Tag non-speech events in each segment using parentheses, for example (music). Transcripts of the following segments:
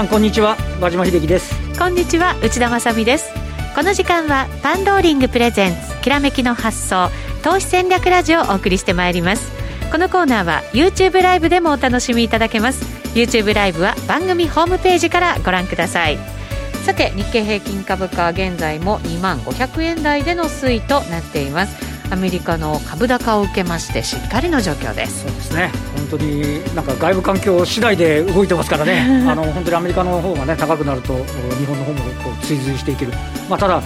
さんこんにちは。和島秀樹です。こんにちは内田まさです。この時間はパンローリングプレゼンツきらめきの発想投資戦略ラジオをお送りしてまいります。このコーナーは YouTube ライブでもお楽しみいただけます。YouTube ライブは番組ホームページからご覧ください。さて日経平均株価現在も2万500円台での推移となっています。アメリカの株高を受けましてしっかりの状況です。そうですね。本当になんか外部環境次第で動いてますからね。(laughs) あの本当にアメリカの方がね高くなると日本の方もこう追随していける。まあただ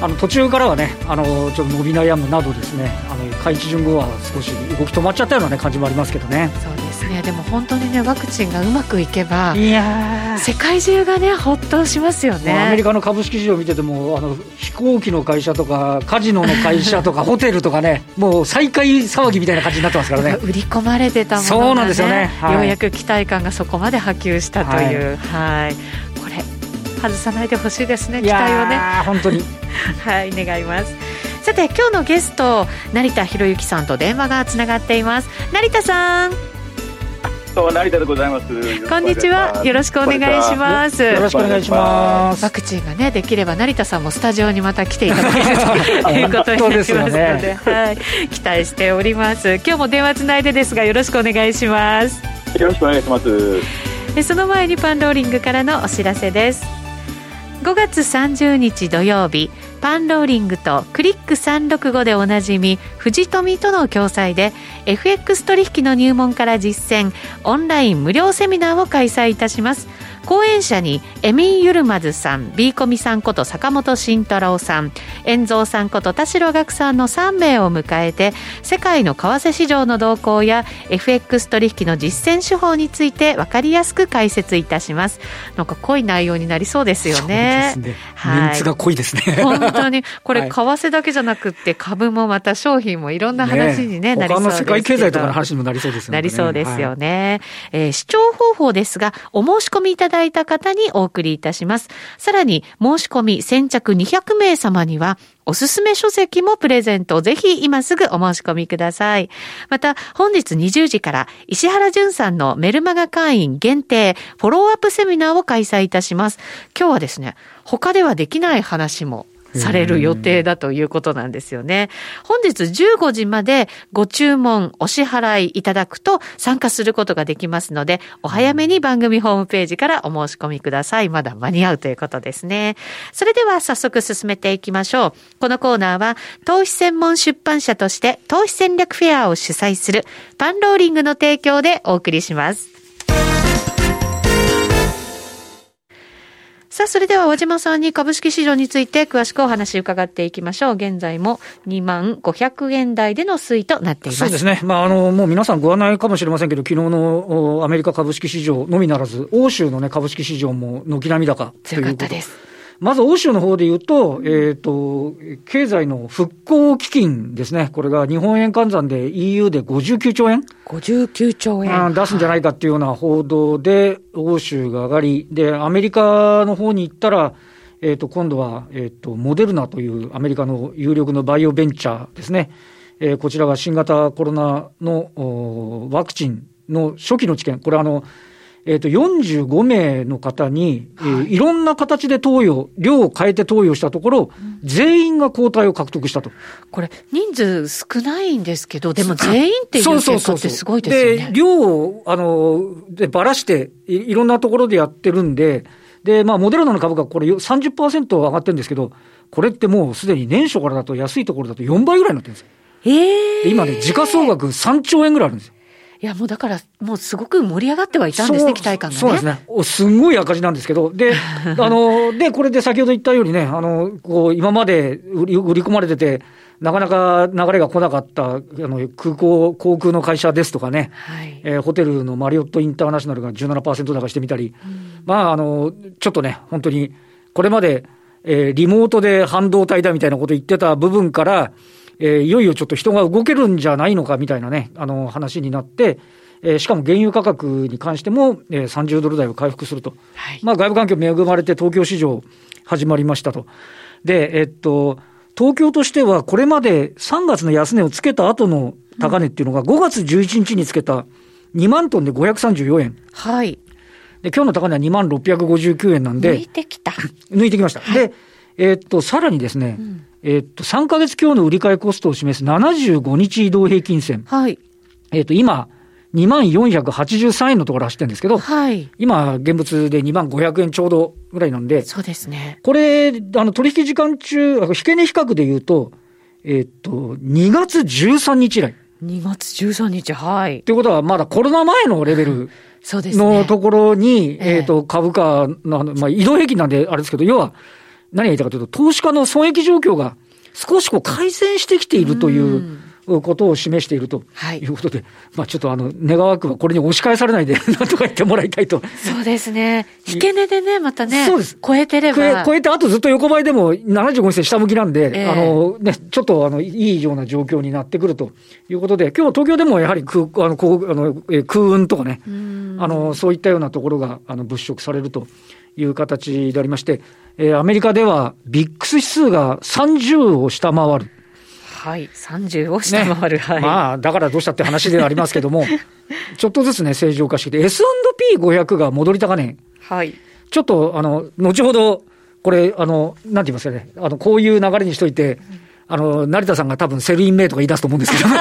あの途中からはねあのちょっと伸び悩むなどですねあの開一順後は少し動き止まっちゃったような、ね、感じもありますけどね。そうですね。でも本当にねワクチンがうまくいけばいや世界中がねほっとしますよね。アメリカの株式市場を見ててもあの飛行機の会社とかカジノの会社とか (laughs) ホテルとかねもう再開騒ぎみたいな感じになってますからね。売り込まれてたものが、ね、そうなんですよね、はい、ようやく期待感がそこまで波及したという。はい、はい。これ外さないでほしいですね期待をね。本当に。(laughs) はい願います。さて今日のゲスト成田博之さんと電話がつながっています。成田さん成田でございます。こんにちは。よろしくお願いします。よろしくお願いします。ワクチンがねできれば成田さんもスタジオにまた来ていただけるということになりますので、ね、はい期待しております。今日も電話つないでですがよろしくお願いします。よろしくお願いします。その前にパンローリングからのお知らせです。5月30日土曜日パンローリングとクリック365でおなじみ藤富との共催で FX 取引の入門から実践オンライン無料セミナーを開催いたします。講演者にエミン・ユルマズさん、ビーコミさんこと坂本慎太郎さん、遠蔵さんこと田代岳さんの3名を迎えて、世界の為替市場の動向や FX 取引の実践手法について分かりやすく解説いたします。なんか濃い内容になりそうですよね。そうですね。はい、メンツが濃いですね。本当に、これ為替だけじゃなくて株もまた商品もいろんな話にね、ねなりそうです世界経済とかの話にもなりそうですよね。なりそうですよね。はい、えー、視聴方法ですが、お申し込みいただいた方にお送りいたします。さらに、申し込み先着200名様には、おすすめ書籍もプレゼント。ぜひ今すぐお申し込みください。また、本日20時から石原淳さんのメルマガ会員限定フォローアップセミナーを開催いたします。今日はですね、他ではできない話もされる予定だということなんですよね。本日15時までご注文、お支払いいただくと参加することができますので、お早めに番組ホームページからお申し込みください。まだ間に合うということですね。それでは早速進めていきましょう。このコーナーは、投資専門出版社として投資戦略フェアを主催するパンローリングの提供でお送りします。さあ、それでは和島さんに株式市場について詳しくお話伺っていきましょう。現在も2万500円台での推移となっています。そうですね。まあ、あの、もう皆さんご案内かもしれませんけど、昨日のアメリカ株式市場のみならず、欧州のね、株式市場も軒並み高ということ。強かったです。まず欧州の方で言うと、えっ、ー、と、経済の復興基金ですね。これが日本円換算で EU で59兆円 ?59 兆円。出すんじゃないかっていうような報道で、欧州が上がり、で、アメリカの方に行ったら、えっ、ー、と、今度は、えっ、ー、と、モデルナというアメリカの有力のバイオベンチャーですね。えー、こちらが新型コロナのワクチンの初期の治験、これあの、えっ、ー、と、45名の方に、はいえー、いろんな形で投与、量を変えて投与したところ、うん、全員が抗体を獲得したと。これ、人数少ないんですけど、でも全員っていう結果ってすごいですよね。で、量を、あの、で、ばらしてい、いろんなところでやってるんで、で、まあ、モデルナの株価、これ30%上がってるんですけど、これってもうすでに年初からだと安いところだと4倍ぐらいになってるんですよ。ええー、今ね、時価総額3兆円ぐらいあるんですよ。いや、もうだから、もうすごく盛り上がってはいたんですね、期待感がね。そうですね。すんごい赤字なんですけど、で、(laughs) あの、で、これで先ほど言ったようにね、あの、こう、今まで売り売り込まれてて、なかなか流れが来なかった、あの、空港、航空の会社ですとかね、はい、えー、ホテルのマリオットインターナショナルが17%高してみたり、うん、まあ、あの、ちょっとね、本当に、これまで、えー、リモートで半導体だみたいなこと言ってた部分から、えー、いよいよちょっと人が動けるんじゃないのかみたいなね、あの話になって、えー、しかも原油価格に関しても、えー、30ドル台を回復すると。はい、まあ外部環境恵まれて東京市場始まりましたと。で、えっと、東京としてはこれまで3月の安値をつけた後の高値っていうのが5月11日につけた2万トンで534円。はい。で、今日の高値は2万659円なん抜でい、てきた。(laughs) 抜いてきました。で、えーっと、さらにですね、んえーっと、3ヶ月今日の売り買いコストを示す75日移動平均線。はい。えーっと、今、2万483円のところ走ってるんですけど、はい。今、現物で2万500円ちょうどぐらいなんで、そうですね。これ、あの、取引時間中、あ引け値比較で言うと、えーっと、2月13日以来。2月13日、はい。ということは、まだコロナ前のレベル。(laughs) のところに、えええっと、株価のまあ、移動平均なんであれですけど、要は、何が言いたいかというと、投資家の損益状況が少しこう改善してきているということを示しているとはいいうことで、まあちょっとあの、願わくはこれに押し返されないで、(laughs) なんとか言ってもらいたいと。そうですね。引け値でね、またね、そうです超えてれば。超えて、あとずっと横ばいでも75日線下向きなんで、ええあのね、ちょっとあのいいような状況になってくるということで、今日東京でもやはり空あのこうあのえー空運とかね、うんあのそういったようなところがあの物色されるという形でありまして、えーアメリカではビックス指数が30を下回る。はい。30を下回る。はい。まあ、だからどうしたって話ではありますけども、(laughs) ちょっとずつね、正常化してきて、S&P500 が戻り高値、はい。ちょっと、あの、後ほど、これ、あの、なんて言いますかね、あの、こういう流れにしといて、あの、成田さんが多分 Sell in May とか言い出すと思うんですけど。(laughs)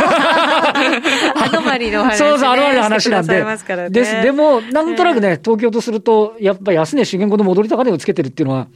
(laughs) アノマリの話、ね。そうそう、アノマリの話なんでね。です。でも、なんとなくね、東京とすると、やっぱ安値示現後の戻り高値をつけてるっていうのは、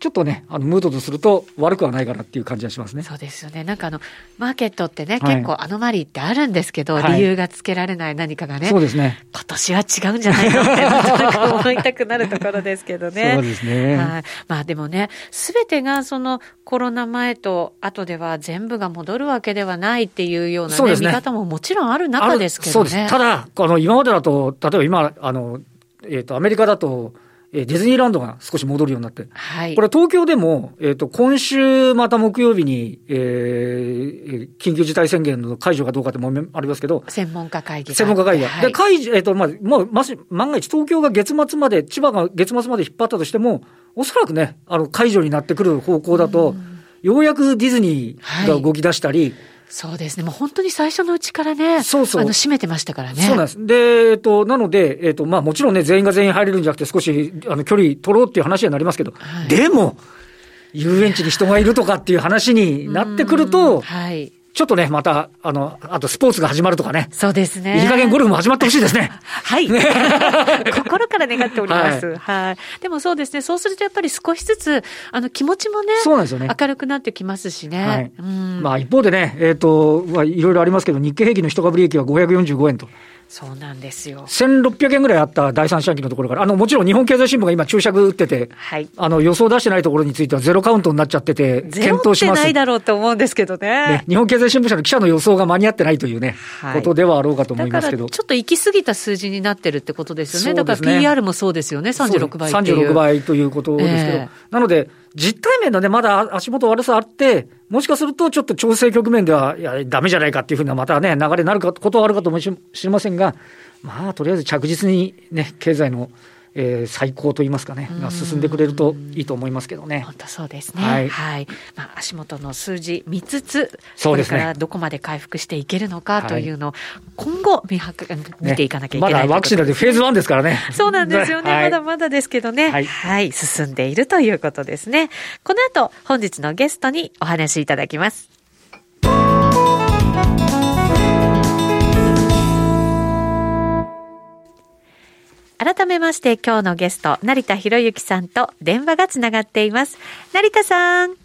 ちょっとね、あの、ムードとすると悪くはないかなっていう感じがしますね。そうですよね。なんかあの、マーケットってね、はい結構アノマリーってあるんですけど、はい理由がつけられない何かがね。そうですね。今年は違うんじゃないのって、思いたくなるところですけどね。(laughs) そうですね。はい。まあでもね、すべてがそのコロナ前と後では全部が戻るわけではないっていうようなね、ね見方ももちろんある中ですけどね。そうです。ただ、あの、今までだと、例えば今、あの、えっ、と、アメリカだと、えーディズニーランドが少し戻るようになって、はい。これ東京でも、えっ、と、今週また木曜日に、えー、緊急事態宣言の解除かどうかってもありますけど、専門家会議が。専門家会議が。はい。で、解除、えっ、と、まあ、もう、まし、万が一東京が月末まで、千葉が月末まで引っ張ったとしても、おそらくね、あの、解除になってくる方向だと、ようやくディズニーが動き出したり、そうですね。もう本当に最初のうちからね、そうそうあの、閉めてましたからね。そうなんです。で、えっと、なので、えっと、まあもちろんね、全員が全員入れるんじゃなくて、少し、あの、距離取ろうっていう話にはなりますけど、はいでも、遊園地に人がいるとかっていう話になってくるうんと、はい。ちょっとね、また、あの、あとスポーツが始まるとかね、そうですね。いい加減ゴルフも始まってほしいですね。はい。(laughs) 心から願っております。はい。でもそうですね。そうするとやっぱり少しずつ、あの、気持ちもね、そうなんですよね。明るくなってきますしね。はいうん。まあ一方でね、えっ、と、まあいろいろありますけど、日経平均の一株利益は545円と。そうなんですよ。1600円ぐらいあった第三四半期のところから、あの、もちろん日本経済新聞が今注釈打ってて、はい。あの、予想出してないところについてはゼロカウントになっちゃってて、検討します。ないだろうと思うんですけどね。ね、日本経済新聞社の記者の予想が間に合ってないというね、はいことではあろうかと思いますけど。ちょっと行き過ぎた数字になってるってことですよね。だから PR もそうですよね。36倍っていう。36倍ということですけど、ええなので、実体面のね、まだ足元悪さあって、もしかするとちょっと調整局面では、いや、ダメじゃないかっていうふうな、またね、流れになるかことはあるかともししれませんが、まあ、とりあえず着実にね、経済の、えー最高といいますかね、が進んでくれるといいと思いますけどね。本当そうですね。ははいい。まあ、足元の数字見つつ、そうですからどこまで回復していけるのかはいというのを、今後見はく、見ていかなきゃいけない、まだワクチンだってフェーズ1ですからね。(laughs) そうなんですよね。(laughs) はいまだまだですけどね、ははいい。進んでいるということですね。この後、本日のゲストにお話しいただきます。改めまして今日のゲスト、成田博之さんと電話がつながっています。成田さん、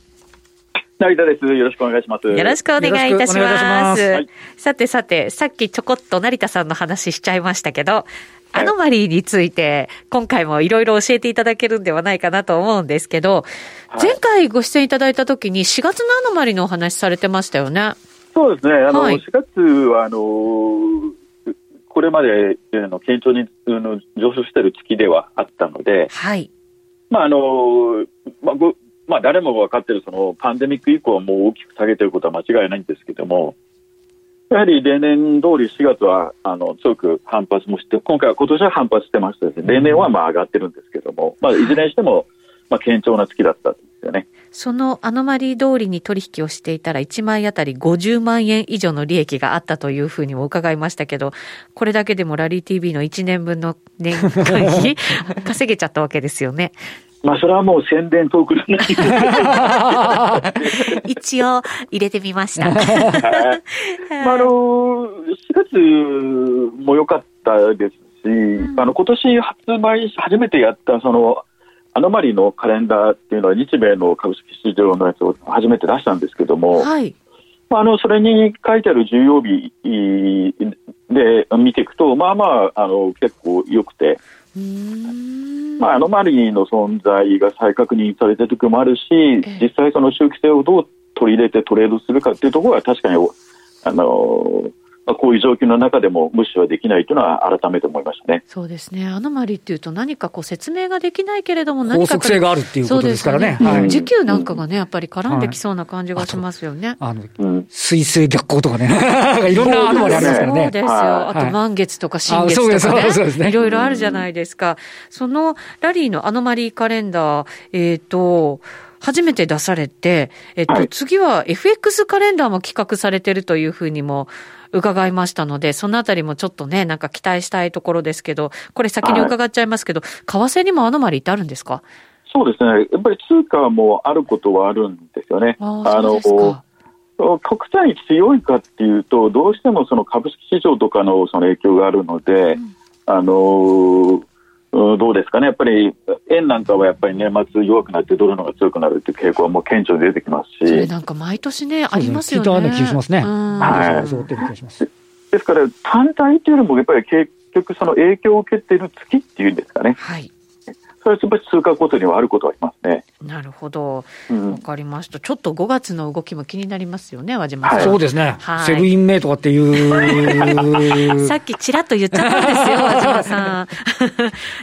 成田です。よろしくお願いします。よろしくお願いいたしよろしくお願いいたしま。ますすはいさてさて、さっきちょこっと成田さんの話しちゃいましたけど、アノマリーについて、今回もいろいろ教えていただけるんではないかなと思うんですけど、はい前回ご出演いただいた時に4月のアノマリーのお話されてましたよね。そうですね。あの、はい4月は、あの、これまであの堅調に上昇している月ではあったので、はい。まあ、あの、まあ、ごまあ、誰もが分かっているそのパンデミック以降はもう大きく下げていることは間違いないんですけども、やはり例年通り4月はあの強く反発もして、今回は今年は反発してましてですね、例年はまあ上がってるんですけども、まあ、いずれにしても、まあ、堅調な月だったんですよね。そのアノマリー通りに取引をしていたら1枚あたり50万円以上の利益があったというふうにも伺いましたけど、これだけでもラリー TV の1年分の年間費 (laughs) 稼げちゃったわけですよね。まあ、それはもう宣伝トークじゃない一応入れてみました。まあ、あの、4月も良かったですし、うん、あの、今年発売し、初めてやった、その、アノマリのカレンダーっていうのは日米の株式市場のやつを初めて出したんですけども、はい。あの、それに書いてある重要日で見ていくと、まあまあ、あの、結構良くて、まあ、アノマリの存在が再確認されてる時もあるし、実際その周期性をどう取り入れてトレードするかっていうところは確かに、あの、まあ、こういう状況の中でも無視はできないというのは改めて思いましたね。そうですね。アノマリっていうと何かこう説明ができないけれども何か。法則性があるっていうことですからね。ねはい、時給なんかがね、やっぱり絡んできそうな感じがしますよね。あの、水星逆行とかね。(laughs) いろんなアノマリありますからね。そうですよ。あと満月とか新月とかね。そうですね。いろいろあるじゃないですか。そのラリーのアノマリーカレンダー、えっ、ー、と、初めて出されて、えっと、はい、次は FX カレンダーも企画されてるというふうにも伺いましたので、そのあたりもちょっとね、なんか期待したいところですけど、これ先に伺っちゃいますけど、はい、為替にもアノマリってあるんですか？そうですね。やっぱり通貨もあることはあるんですよね。ああの、極端に強いかっていうと、どうしてもその株式市場とかのその影響があるので、うん、あのどうですかね、やっぱり円なんかはやっぱり年末弱くなってドルのが強くなるっていう傾向はもう顕著に出てきますし。それなんか毎年ね、ありますよね。聞いた気がしますね。ですから、単体っていうよりもやっぱり結局その影響を受けてる月っていうんですかね。はい。それはやっぱり通貨ごとにはあることはありますね。なるほど。わ、うん、かりました。ちょっと5月の動きも気になりますよね、和島さん。はい、そうですね。はい、セブンインメイとかっていう。(laughs) さっきちらっと言っちゃったんですよ、和島さん。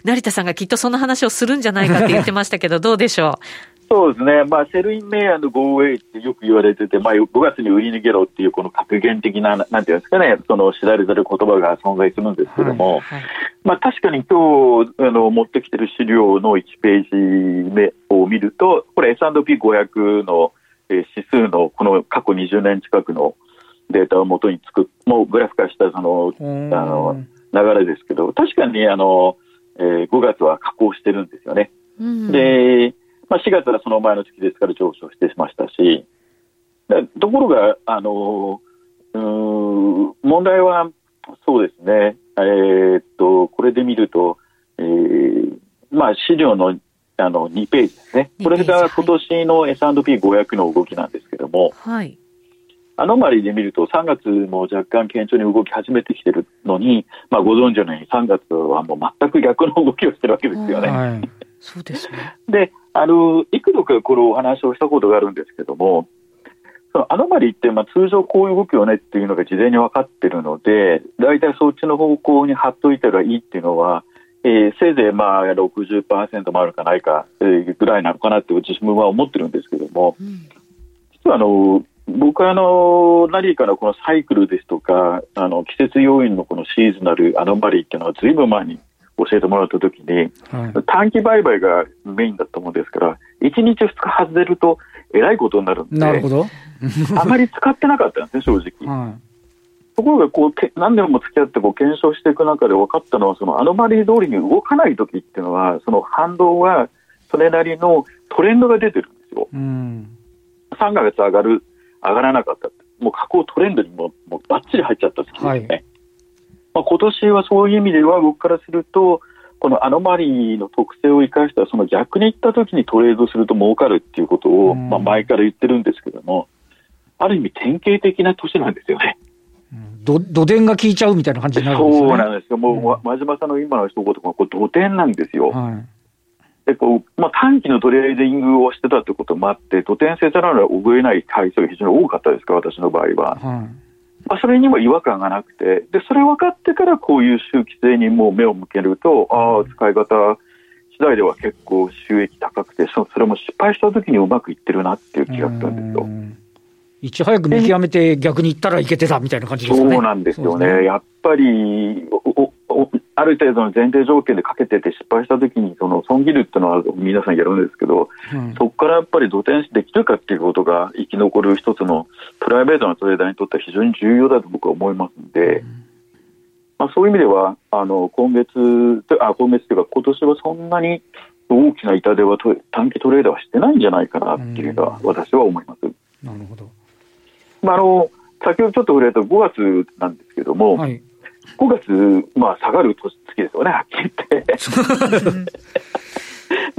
成田さんがきっとその話をするんじゃないかって言ってましたけど、どうでしょう？そうですね、まあ、セルイン・メイヤーのゴーウェイってよく言われてて、まあ、5月に売り逃げろっていう、この格言的な、なんていうんですかね、その知られざる言葉が存在するんですけども、はいはい、まあ、確かに今日あの持ってきてる資料の1ページ目を見ると、これ S&P500 の指数のこの過去20年近くのデータをもとに作っ、もうグラフ化したそのあの流れですけど、確かにあの、えー、5月は下降してるんですよね。でまあ、4月はその前の月ですから上昇してしましたし、ところが、あのうん問題はそうですね、えー、っとこれで見ると、えーまあ、資料のあの2ページですね、これが今年の S&P500 の動きなんですけども、はい、アノマリーで見ると、3月も若干堅調に動き始めてきてるのに、まあ、ご存知のように3月はもう全く逆の動きをしてるわけですよね。はい、(laughs) そうですね。であの幾度かこのお話をしたことがあるんですけども、そのアノマリって、まあ、通常こういう動くよねっていうのが事前に分かってるので、大体そっちの方向に貼っといたらいいっていうのは、えー、せいぜいまあ60%もあるかないか、えー、ぐらいなのかなって自分は思ってるんですけども、うん、実はあの僕はあの何かのこのサイクルですとかあの季節要因のこのシーズナルアノマリーっていうのはずいぶん前に教えてもらったときに、はい、短期売買がメインだったものですから、1日2日外れるとえらいことになるんで、なるほどあまり使ってなかったんですね、正直。(laughs) はいところがこうけ何年も付き合ってこう検証していく中で分かったのはそのアノマリー通りに動かない時っていうのはその反動はそれなりのトレンドが出てるんですよ。うん、3ヶ月上がる上がらなかったもう下降トレンドにももうばっちり入っちゃった時ですね。はいまあ、今年はそういう意味では僕からするとこのアノマリーの特性を生かしたその逆に言った時にトレードすると儲かるっていうことを、まあ、前から言ってるんですけどもある意味典型的な年なんですよね。どドテンが効いちゃうみたいな感じになるんですね。そうなんですよ。もう、うん、真島さんの今の一言がこうドテンなんですよ。はい、でこうまあ、短期のトレーディングをしてたってこともあって、ドテンせざるを得ない回数が非常に多かったですか、私の場合は。はいまあ、それにも違和感がなくてでそれ分かってからこういう周期性にもう目を向けるとああ使い方次第では結構収益高くてそれも失敗した時にうまくいってるなっていう気がするんですよ。いち早く見極めて逆にいったらいけてたみたいな感じですかね。そうなんですよね。ねやっぱりある程度の前提条件でかけてて失敗したときにその損切るっていうのは皆さんやるんですけど、うん、そこからやっぱり土転できるかっていうことが生き残る一つのプライベートなトレーダーにとっては非常に重要だと僕は思いますので、うん、まあ、そういう意味ではあの今月あ今月というか今年はそんなに大きな痛手は短期トレーダーはしてないんじゃないかなっていうのは私は思います。なるほど。まあ、あの、先ほどちょっと触れた5月なんですけども、はい、5月、まあ、下がる月ですよね、(laughs) はっきり言って。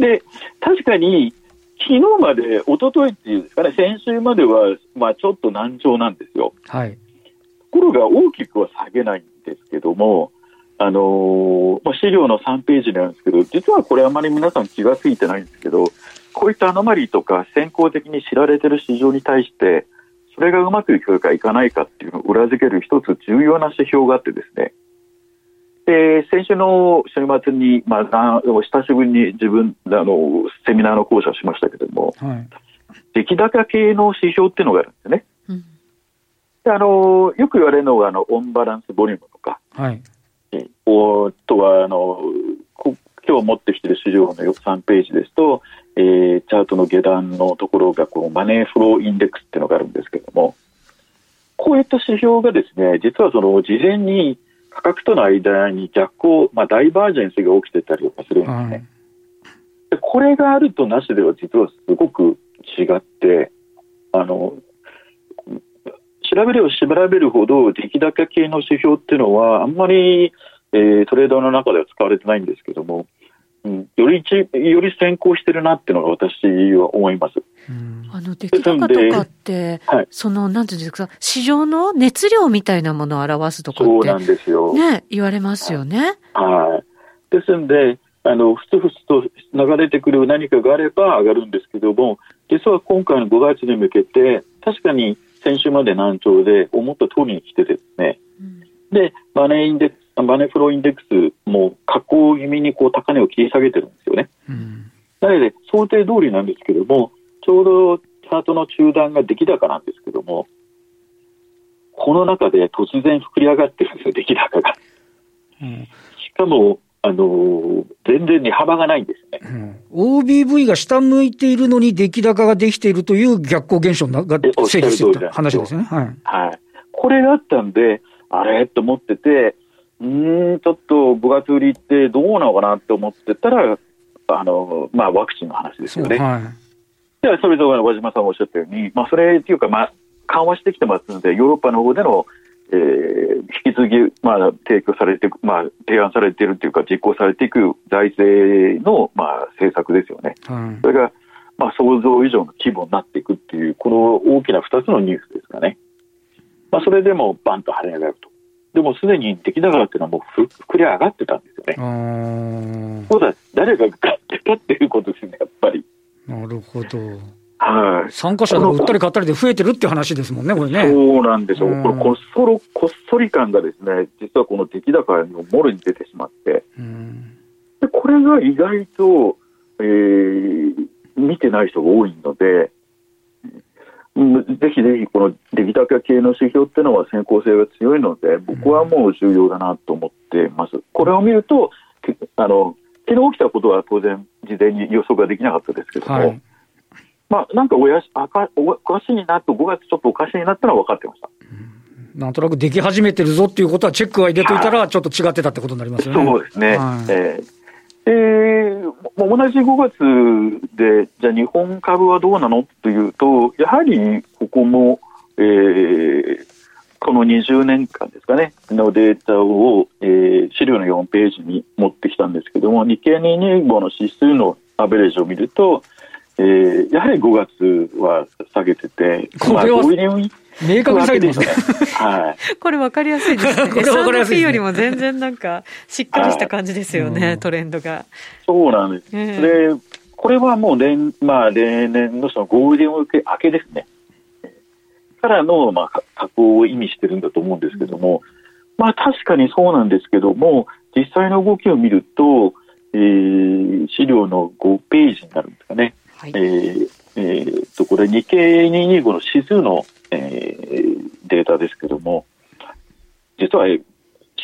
で、確かに、昨日まで、一昨日っていうんですかね、先週までは、まあ、ちょっと難聴なんですよ。はい。ところが大きくは下げないんですけども、あのー、まあ、資料の3ページにあるんですけど、実はこれあまり皆さん気がついてないんですけど、こういったアノマリーとか先行的に知られてる市場に対して、それがうまくいくかいかないかっていうのを裏付ける一つ重要な指標があってですね、で先週の週末に、まあ、久しぶりに自分あのセミナーの講師をしましたけれども、はい、出来高系の指標っていうのがあるんですね。うん、であのよく言われるのがあのオンバランスボリュームとか、はい、おとはあの今日持ってきている資料の3ページですと、えー、チャートの下段のところがこのマネーフローインデックスっていうのがあるんですけれども、こういった指標がですね、実はその事前に価格との間に逆行、まあ、ダイバージェンスが起きてたりとかするんですね。でこれがあるとなしでは実はすごく違って、あの、調べれば調べるほど出来高系の指標っていうのはあんまり、えー、トレーダーの中では使われてないんですけども、うん、よりより先行してるなっていうのが私は思います。あの出来高とかって、はい、そのなんていうんですか、市場の熱量みたいなものを表すとかって、そうなんですよ。ね、言われますよね。はい。ですんで、あの、ふつふつと流れてくる何かがあれば上がるんですけども、実は今回の5月に向けて、確かに先週まで難聴で思った通りに来てですね、うん、で、マネーインデックス、マネーフローインデックスも下降気味にこう高値を切り下げてるんですよね。うん、なので、想定通りなんですけども、ちょうどチャートの中段が出来高なんですけども、この中で突然膨れ上がってるんですよ、出来高が。うん、しかも、あのー、全然に幅がないんですね、うん。OBV が下向いているのに出来高ができているという逆行現象が成立している話ですね。はい。はい。これがあったんで、あれと思ってて、うん、ちょっと5月売りってどうなのかなって思ってたら、あの、まあ、ワクチンの話ですよね。はい。で、それぞれ和島さんもおっしゃったように、まあ、それっていうか、まあ、緩和してきてますので、ヨーロッパの方でのえー、引き続き、まあ、提供されて、まあ、提案されているというか、実行されていく財政の、まあ、政策ですよね。うん、それが、まあ、想像以上の規模になっていくっていう、この大きな2つのニュースですかね。まあ、それでもバンと跳ね上がると。でもすでに出来高っていうのはもう膨れ上がってたんですよね。そうだ、誰が買ってたっていうことですね、やっぱり。なるほど。はい、参加者が売ったり買ったりで増えてるって話ですもんね、これね。そうなんですよ、うん、これこっそろ、こっそり感がですね、実はこの出来高のもろに出てしまって、うん、でこれが意外と、えー、見てない人が多いので、ぜひぜひこの出来高系の指標っていうのは先行性が強いので、僕はもう重要だなと思ってます。これを見ると、あの昨日起きたことは当然、事前に予測ができなかったですけども、はいまあ、なんかおやしあかおかしいなと、5月ちょっとおかしいなってのは分かってました。なんとなくでき始めてるぞっていうことは、チェックは入れといたら、ちょっと違ってたってことになりますよね。そうですね。はい、えー、えー、同じ5月で、じゃあ日本株はどうなの？というと、やはりここも、えー、この20年間ですかね、のデータを、えー、資料の4ページに持ってきたんですけども、日経225の指数のアベレージを見ると、えー、やはり5月は下げてて、これは明確に下げてますね。はい。これ分かりやすいですね。(laughs) これ分かりやすい、ね。よりも全然なんか、しっかりした感じですよね、はい、トレンドが。そうなんです。えー、で、これはもう例,、まあ、例年のそのゴールデンウィーク明けですね。からの、まあ、加工を意味してるんだと思うんですけども、まあ確かにそうなんですけども、実際の動きを見ると、えー、資料の5ページになるんですかね。はい、えー、えー、とこれ日経225の指数の、えー、データですけども実は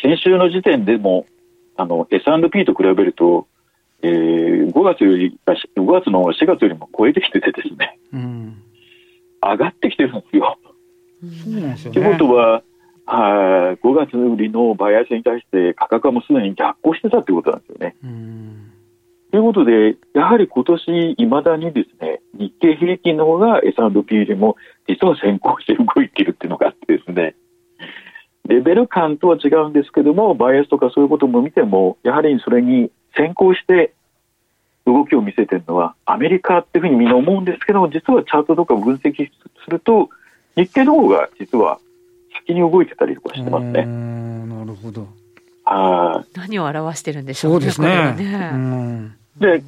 先週の時点でもあの、S&P と比べると、えー、5月より、5月の4月よりも超えてきててですね、うん、上がってきてるんですよ。そうなんですよね。ということは、は5月売りのバイアスに対して価格はもうすでに逆行してたということなんですよね。ということで、やはり今年いまだにですね、日経平均の方が S&P よりも実は先行して動いているっていうのがあってですね、レベル感とは違うんですけども、バイアスとかそういうことも見ても、やはりそれに先行して動きを見せてるのはアメリカっていうふうにみんな思うんですけども、実はチャートとか分析すると、日経の方が実は先に動いてたりとかしてますね。なるほど。は何を表してるんでしょうそうですね。ねで、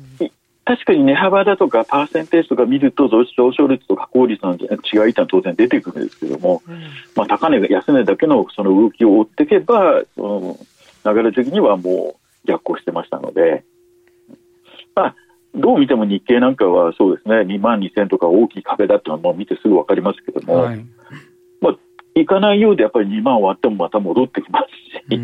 確かに値幅だとかパーセンテージとか見ると上昇率と加工率の違いってのは当然出てくるんですけども、うん、まあ、高値、安値だけのその動きを追っていけば、その流れ的にはもう逆行してましたので、まあ、どう見ても日経なんかはそうですね、2万2000とか大きい壁だっていうのはもう見てすぐ分かりますけども、はい、まあ、いかないようでやっぱり2万割ってもまた戻ってきますし、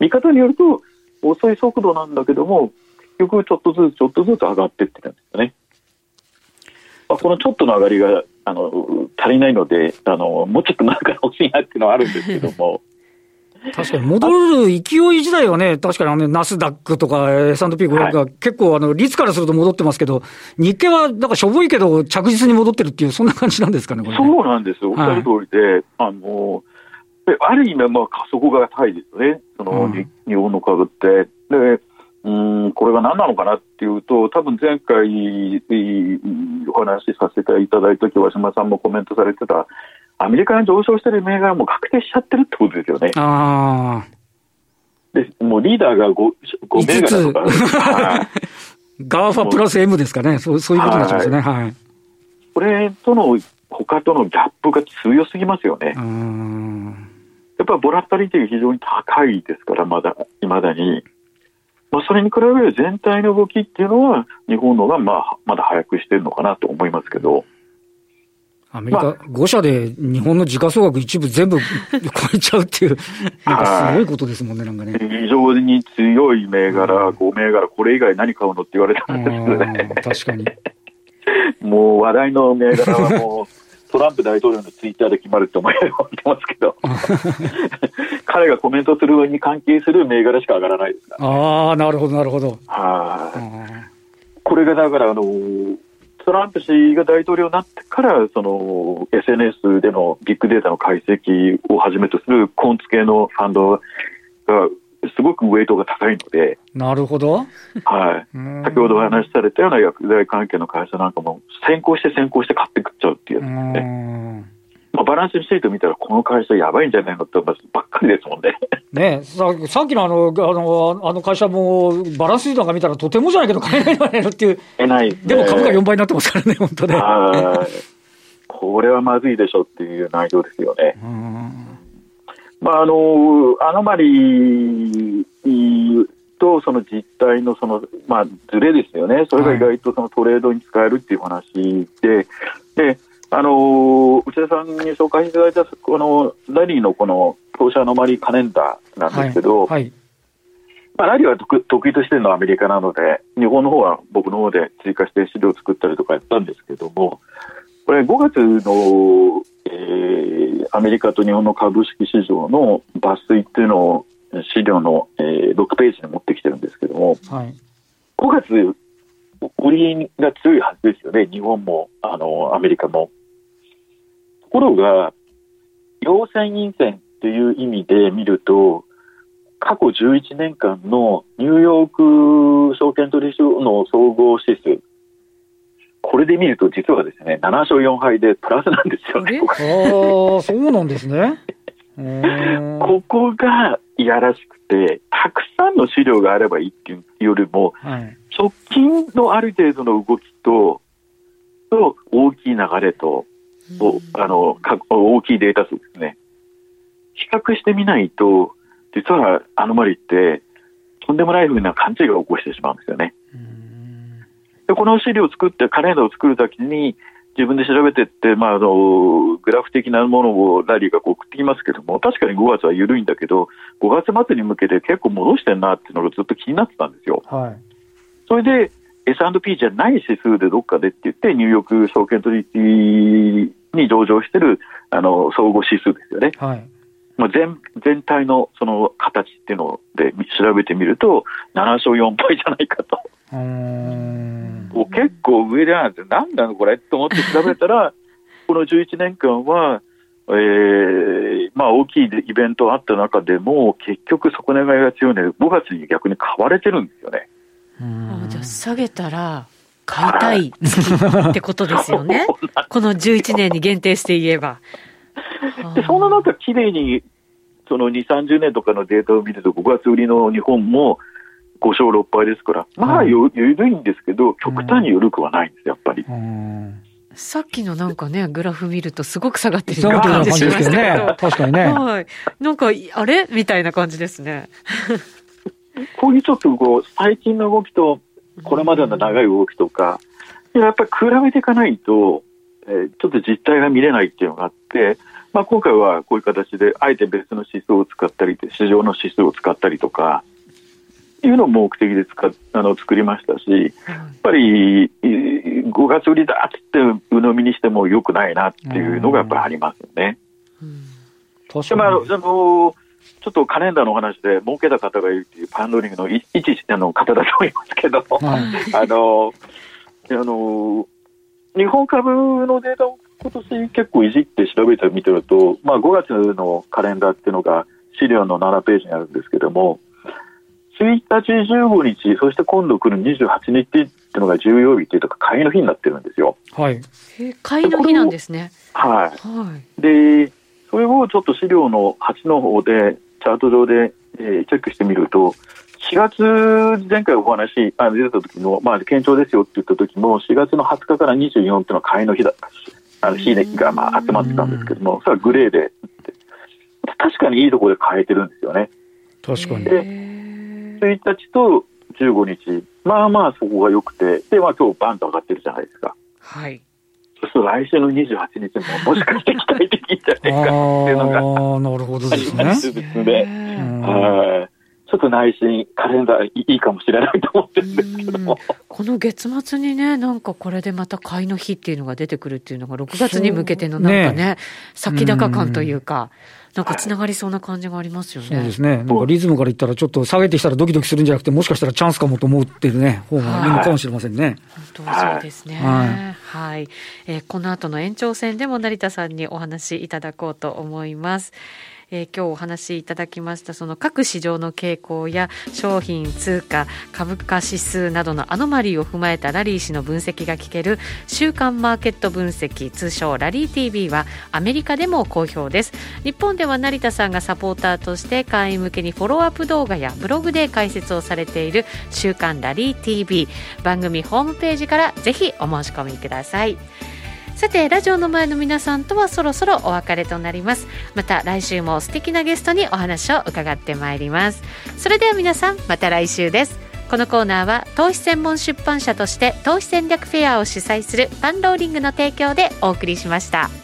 見方によると遅い速度なんだけども、局ちょっとずつちょっとずつ上がっていってるんですよね。まあ、このちょっとの上がりがあの足りないのであの、もうちょっとなんか欲しいなっていうのはあるんですけども。(laughs) 確かに戻る勢い自体はね、確かにあのナスダックとか S&P500 が結構あの率からすると戻ってますけど、日経はなんかしょぼいけど着実に戻ってるっていう、そんな感じなんですかね、ねそうなんですよ、おっしゃる通りで、はい、あのある意味、まあ、加速が高いですよね、その、うん、日本の株って。で何なのかなっていうと、多分前回お話しさせていただいたとき、和島さんもコメントされてた、アメリカに上昇してる銘柄も確定しちゃってるってことですよね。あでもうリーダーが 5, 5銘柄とか。(laughs) ガーファプラス M ですかね、そうそういうことになっちゃいますね。はい、これとの他とのギャップが強すぎますよね。やっぱりボラタリティが非常に高いですから、まだ、いまだに。まあ、それに比べる全体の動きっていうのは、日本のがまあまだ早くしてるのかなと思いますけど。アメリカ5社で日本の時価総額一部全部 (laughs) 超えちゃうっていう、なんかすごいことですもんね、なんかね。非常に強い銘柄、5銘柄、これ以外何買うのって言われたんですけどね。確かに。(laughs) もう話題の銘柄はもう、トランプ大統領のツイッターで決まると思ってますけど、(laughs) 彼がコメントするに関係する銘柄しか上がらないですから、ね、ああ、なるほど、なるほど。はい。これがだから、あの、トランプ氏が大統領になってから、その SNS でのビッグデータの解析をはじめとするコンツ系のファンドがすごくウェイトが高いので、なるほど。はい。先ほどお話しされたような薬剤関係の会社なんかも、先行して先行して買ってくっちゃうっていうやつですね。まあ、バランスシート見たら、この会社やばいんじゃないのってばっかりですもんね。ねささっきのあのあのあの会社も、バランスシートなんか見たら、とてもじゃないけど、買えないんじゃないのっていう、えないでも株価4倍になってますからね、本当ね。これはまずいでしょっていう内容ですよね。まあ、あのアノマリーとその実態のその、まあ、ズレですよね、それが意外とそのトレードに使えるっていう話で、はい、であの内田さんに紹介していただいたこのラリーのこの投資アノマリーカレンダーなんですけど、はいはい、まあ、ラリーは得意としてるのはアメリカなので、日本の方は僕の方で追加して資料を作ったりとかやったんですけども、これ5月の、えー、アメリカと日本の株式市場の抜粋っていうのを資料の、えー、6ページに持ってきてるんですけども、はい、5月、売りが強いはずですよね、日本もあのアメリカも。ところが、陽線陰線という意味で見ると、過去11年間のニューヨーク証券取引所の総合指数、これで見ると、実はですね、7勝4敗でプラスなんですよね。ああ、そうなんですね。(laughs) ここがいやらしくて、たくさんの資料があればいいっていうよりも、はい、直近のある程度の動きと、と大きい流れと、あの大きいデータ数ですね。比較してみないと、実はアノマリって、とんでもないふうな勘違いを起こしてしまうんですよね。でこの資料を作って、カレンダーを作るときに、自分で調べてって、まあ、あのグラフ的なものをラリーが送ってきますけども確かに5月は緩いんだけど5月末に向けて結構戻してんなっていうのがずっと気になってたんですよ。はい、それで S&P じゃない指数でどっかでって言ってニューヨーク証券取引に上場してるあの総合指数ですよね。はいまあ、全全体のその形っていうので調べてみると7勝4敗じゃないかと。もう結構上でなんなんなのこれと思って調べたら (laughs) この11年間は、えーまあ、大きいイベントがあった中でも結局底値買いが強いので5月に逆に買われてるんですよね。じゃあ下げたら買いたい (laughs) ってことですよね。この11年に限定して言えば。(laughs) でそんな中、きれいにその2、30年とかのデータを見ると、5月売りの日本も5勝6敗ですから、まあ、緩いんですけど、極端に緩くはないんです、やっぱり。さっきのなんかね、グラフ見るとすごく下がってる感じしましたけど。ね、確かにね。はい。なんか、あれ？みたいな感じですね。こういうちょっとこう、最近の動きと、これまでの長い動きとか、やっぱり比べていかないと、えー、ちょっと実態が見れないっていうのがあって、まあ、今回はこういう形で、あえて別の指数を使ったり、市場の指数を使ったりとか、いうのを目的で使あの作りましたし、やっぱり5月売りだって鵜呑みにしてもよくないなっていうのがやっぱりありますよね。でまあ、あのちょっとカレンダーのお話で儲けた方がいるっていうパンドリングの (laughs) 一あの方だと思いますけど、はい、(laughs) あのあの日本株のデータを今年結構いじって調べてみてると、まあ、5月のカレンダーっていうのが資料の7ページにあるんですけども、1日、15日、そして今度来る28日っていうのが重要日っていうか、買いの日になってるんですよ。はい。買いの日なんですね。はい。はい、で、それをちょっと資料の8の方で、チャート上で、えー、チェックしてみると、4月、前回お話、あ出た時の、まあ、堅調ですよって言った時も、4月の20日から24っていうのは買いの日だったし、あの、日がまあ集まってたんですけども、それはグレーで、確かにいいところで買えてるんですよね。確かに。で、1日と15日、まあまあそこが良くて、で、まあ今日バンと上がってるじゃないですか。はい。そう来週の28日ももしかして期待できんじゃないかっていうのがあなるほどですね。ですね。はい。ちょっと内心、カレンダーいいかもしれないと思ってるんですけども。この月末にね、なんかこれでまた買いの日っていうのが出てくるっていうのが、6月に向けてのなんかね、ね先高感というか。なんかつながりそうな感じがありますよね。そうですね。なんかリズムから言ったら、ちょっと下げてきたらドキドキするんじゃなくて、もしかしたらチャンスかもと思ってるね、方がいいのかもしれませんね。本当そうですね。はい。はい、えー、この後の延長戦でも成田さんにお話いただこうと思います。えー、今日お話しいただきましたその各市場の傾向や商品通貨株価指数などのアノマリーを踏まえたラリー氏の分析が聞ける週間マーケット分析通称ラリー TV はアメリカでも好評です。日本では成田さんがサポーターとして会員向けにフォローアップ動画やブログで解説をされている週刊ラリー TV 番組ホームページからぜひお申し込みください。さてラジオの前の皆さんとはそろそろお別れとなります。また来週も素敵なゲストにお話を伺ってまいります。それでは皆さんまた来週です。このコーナーは投資専門出版社として投資戦略フェアを主催するパンローリングの提供でお送りしました。